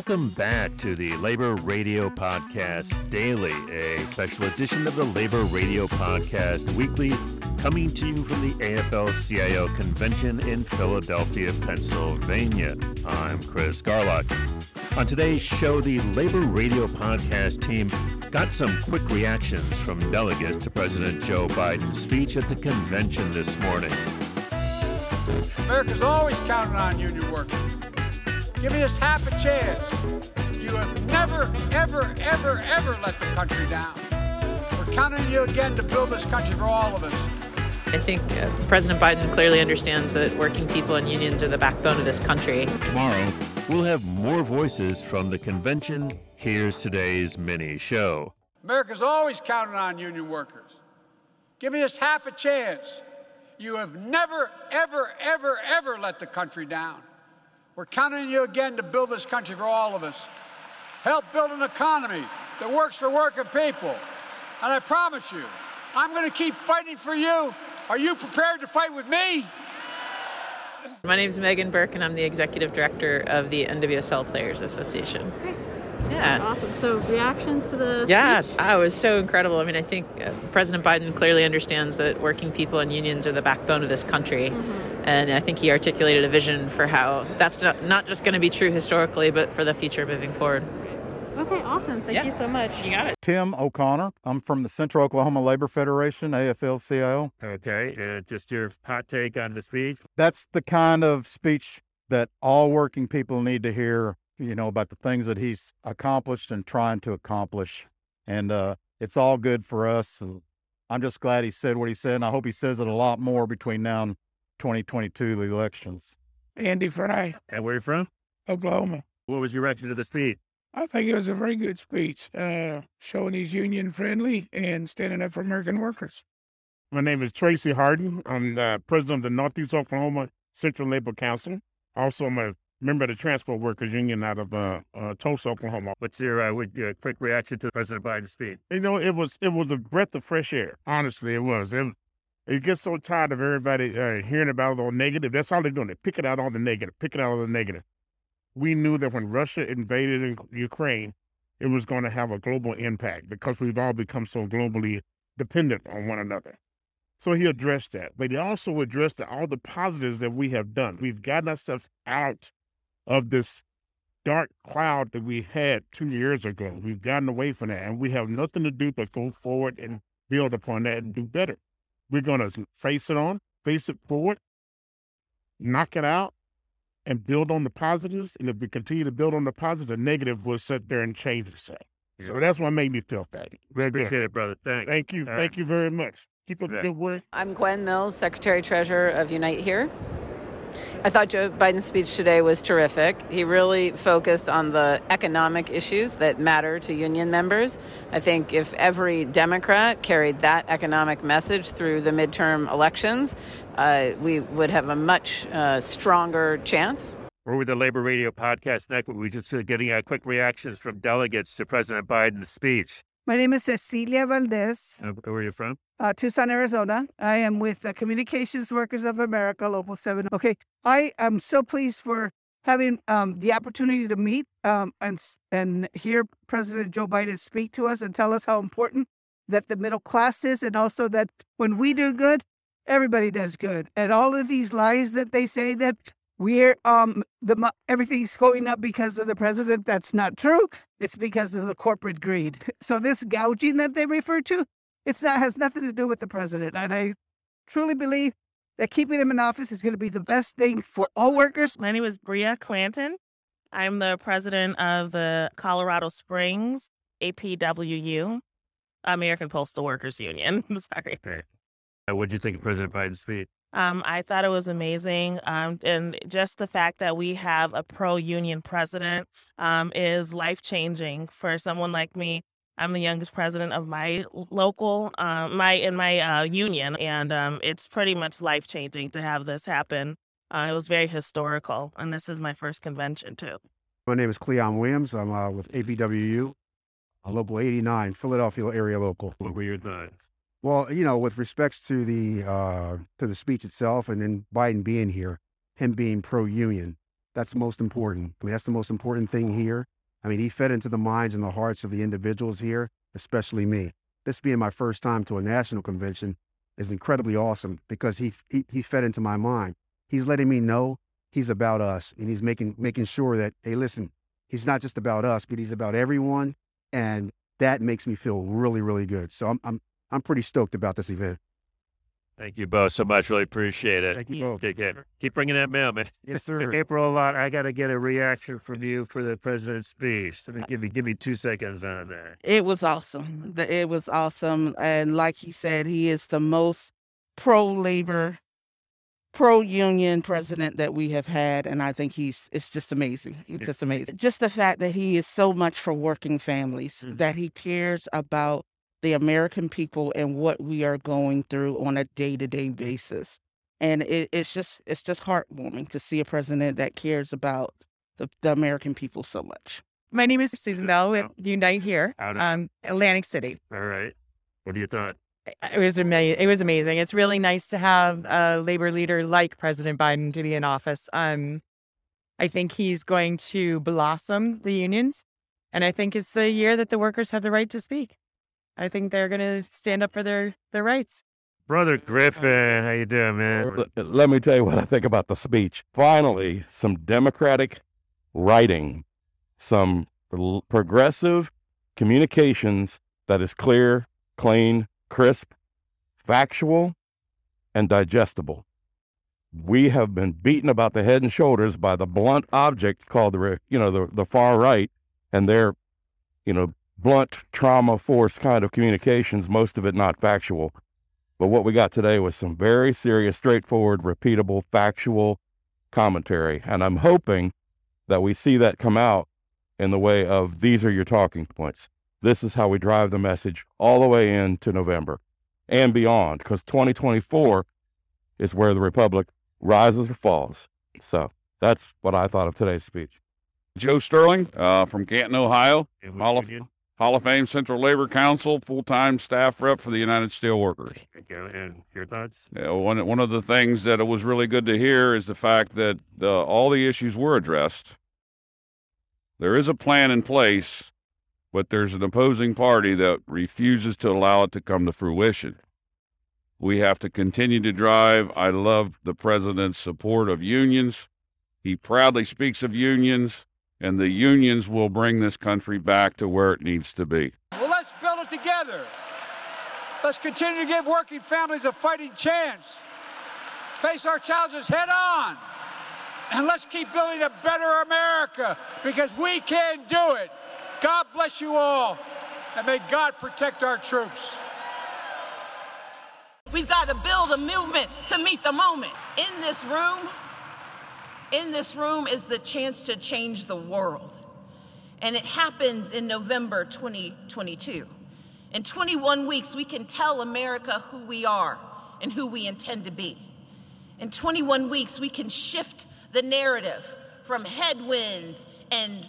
Welcome back to the Labor Radio Podcast Daily, a special edition of the Labor Radio Podcast Weekly, coming to you from the AFL CIO Convention in Philadelphia, Pennsylvania. I'm Chris Garlock. On today's show, the Labor Radio Podcast team got some quick reactions from delegates to President Joe Biden's speech at the convention this morning. America's always counted on union workers. Give me us half a chance. You have never, ever, ever, ever let the country down. We're counting on you again to build this country for all of us. I think uh, President Biden clearly understands that working people and unions are the backbone of this country. Tomorrow, we'll have more voices from the convention. Here's today's mini show. America's always counted on union workers. Give me us half a chance. You have never, ever, ever, ever let the country down. We're counting on you again to build this country for all of us. Help build an economy that works for working people. And I promise you, I'm going to keep fighting for you. Are you prepared to fight with me? My name is Meghann Burke, and I'm the executive director of the NWSL Players Association. Yeah. Awesome. So reactions to the Yeah, speech? oh, it was so incredible. I mean, I think uh, President Biden clearly understands that working people and unions are the backbone of this country. And I think he articulated a vision for how that's not, not just going to be true historically, but for the future moving forward. Okay, awesome. Thank Yeah. you so much. You got it. Tim O'Connor. I'm from the Central Oklahoma Labor Federation, AFL-CIO. Okay, uh, just your hot take on the speech. That's the kind of speech that all working people need to hear, you know, about the things that he's accomplished and trying to accomplish. And uh, it's all good for us. I'm just glad he said what he said, and I hope he says it a lot more between now and 2022, elections. Andy Fry, And where are you from? Oklahoma. What was your reaction to the speech? I think it was a very good speech, uh, showing he's union friendly and standing up for American workers. My name is Tracy Harden. I'm the president of the Northeast Oklahoma Central Labor Council. Also, I'm a member of the Transport Workers Union out of uh, uh, Tulsa, Oklahoma. What's your, uh, what- your quick reaction to President Biden's speech? You know, it was it was a breath of fresh air. Honestly, it was. It, it gets so tired of everybody uh, hearing about all the negative. That's all they're doing. They pick it out all the negative, pick it out all the negative. We knew that when Russia invaded in Ukraine, it was going to have a global impact because we've all become so globally dependent on one another. So he addressed that, but he also addressed all the positives that we have done. We've gotten ourselves out of this dark cloud that we had two years ago. We've gotten away from that, and we have nothing to do but go forward and build upon that and do better. We're going to face it on, face it forward, knock it out, and build on the positives. And if we continue to build on the positive, the negative will sit there and change itself. So that's what made me feel that. Very good. Appreciate it, brother. Thanks. Thank you. All Thank you very much. Keep up the good work. I'm Gwen Mills, Secretary Treasurer of Unite Here. I thought Joe Biden's speech today was terrific. He really focused on the economic issues that matter to union members. I think if every Democrat carried that economic message through the midterm elections, uh, we would have a much uh, stronger chance. We're with the Labor Radio Podcast Network. We're just uh, getting uh, quick reactions from delegates to President Biden's speech. My name is Cecilia Valdez, Uh, where are you from? uh, Tucson, Arizona. I am with the Communications Workers of America, Local 7. Okay, I am so pleased for having um, the opportunity to meet um, and, s- and hear President Joe Biden speak to us and tell us how important that the middle class is, and also that when we do good, everybody does good. And all of these lies that they say that we're um the everything's going up because of the president, that's not true. It's because of the corporate greed. So this gouging that they refer to, it's not has nothing to do with the president. And I truly believe that keeping him in office is going to be the best thing for all workers. My name is Bria Clanton. I'm the president of the Colorado Springs APWU, American Postal Workers Union. Sorry. What did you think of President Biden's speech? Um, I thought it was amazing. Um, and just the fact that we have a pro union president um, is life changing for someone like me. I'm the youngest president of my local, uh, my in my uh, union, and um, it's pretty much life changing to have this happen. Uh, it was very historical, and this is my first convention too. My name is Cleon Williams. I'm uh, with APWU, a local 89, Philadelphia area local. What were your thoughts? Well, you know, with respects to the uh, to the speech itself, and then Biden being here, him being pro-union, That's most important. I mean, that's the most important thing here. I mean, he fed into the minds and the hearts of the individuals here, especially me. This being my first time to a national convention is incredibly awesome because he, he, he fed into my mind. He's letting me know he's about us and he's making, making sure that, hey, listen, he's not just about us, but he's about everyone. And that makes me feel really, really good. So I'm, I'm, I'm pretty stoked about this event. Thank you both so much. Really appreciate it. Thank you both. Take care. Keep bringing that mail, man. Yes, sir. April, uh, I got to get a reaction from you for the president's speech. Let me give me give me two seconds on that. It was awesome. It was awesome. And like he said, he is the most pro labor, pro union president that we have had. And I think he's, it's just amazing. It's just amazing. Just the fact that he is so much for working families, Mhm. that he cares about the American people and what we are going through on a day to day basis. And it, it's just, it's just heartwarming to see a president that cares about the, the American people so much. My name is Susan Bell with Unite here, Howdy. um, Atlantic City. All right. What do you thought? It was ama- It was amazing. It's really nice to have a labor leader like President Biden to be in office. Um, I think he's going to blossom the unions, and I think it's the year that the workers have the right to speak. I think they're going to stand up for their their rights. Brother Griffin, how you doing, man? Let me tell you what I think about the speech. Finally, some democratic writing, some progressive communications that is clear, clean, crisp, factual, and digestible. We have been beaten about the head and shoulders by the blunt object called the, you know, the, the far right and their, you know, blunt trauma force kind of communications, most of it not factual. But what we got today was some very serious, straightforward, repeatable, factual commentary. And I'm hoping that we see that come out in the way of these are your talking points. This is how we drive the message all the way into November and beyond, because 2024 is where the Republic rises or falls. So that's what I thought of today's speech. Joe Sterling uh, from Canton, Ohio, And we Hall of, begin? Hall of Fame Central Labor Council, full time staff rep for the United Steelworkers. Thank you. And your thoughts? Yeah, one, one of the things that it was really good to hear is the fact that uh, all the issues were addressed. There is a plan in place, but there's an opposing party that refuses to allow it to come to fruition. We have to continue to drive. I love the president's support of unions. He proudly speaks of unions, and the unions will bring this country back to where it needs to be. Well, let's build it together. Let's continue to give working families a fighting chance. Face our challenges head on. And let's keep building a better America because we can do it. God bless you all. And may God protect our troops. We've got to build a movement to meet the moment. In this room, in this room is the chance to change the world. And it happens in November 2022. In 21 weeks, we can tell America who we are and who we intend to be. In 21 weeks, we can shift the narrative from headwinds and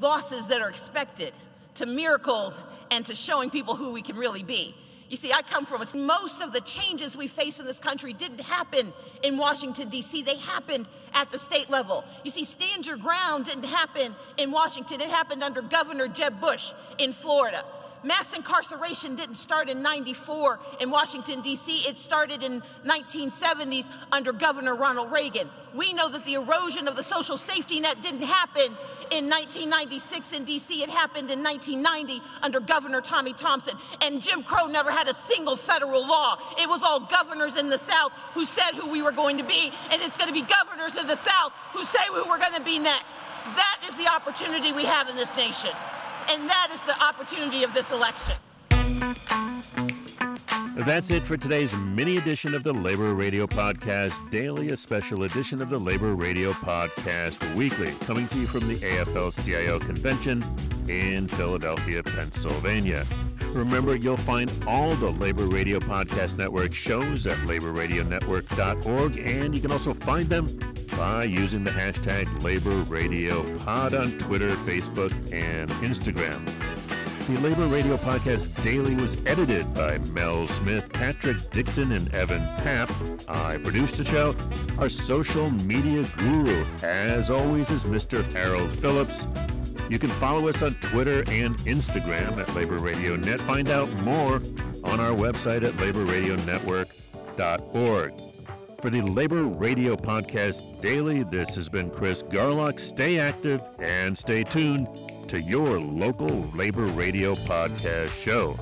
losses that are expected to miracles and to showing people who we can really be. You see, I come from a, most of the changes we face in this country didn't happen in Washington, D.C., they happened at the state level. You see, Stand Your Ground didn't happen in Washington, it happened under Governor Jeb Bush in Florida. Mass incarceration didn't start in 94 in Washington, D.C. It started in 1970s under Governor Ronald Reagan. We know that the erosion of the social safety net didn't happen in 1996 in D.C. It happened in 1990 under Governor Tommy Thompson. And Jim Crow never had a single federal law. It was all governors in the South who said who we were going to be. And it's going to be governors in the South who say who we're going to be next. That is the opportunity we have in this nation. And that is the opportunity of this election. That's it for today's mini edition of the Labor Radio Podcast Daily, a special edition of the Labor Radio Podcast Weekly, coming to you from the AFL CIO Convention in Philadelphia, Pennsylvania. Remember, you'll find all the Labor Radio Podcast Network shows at laborradionetwork.org, and you can also find them by using the hashtag Labor Radio Pod on Twitter, Facebook, and Instagram. The Labor Radio Podcast Daily was edited by Mel Smith, Patrick Dixon, and Evan Papp. I produced the show. Our social media guru, as always, is Mr. Harold Phillips. You can follow us on Twitter and Instagram at Labor Radio Net. Find out more on our website at laborradionetwork.org. For the Labor Radio Podcast Daily, this has been Chris Garlock. Stay active and stay tuned to your local Labor Radio Podcast show.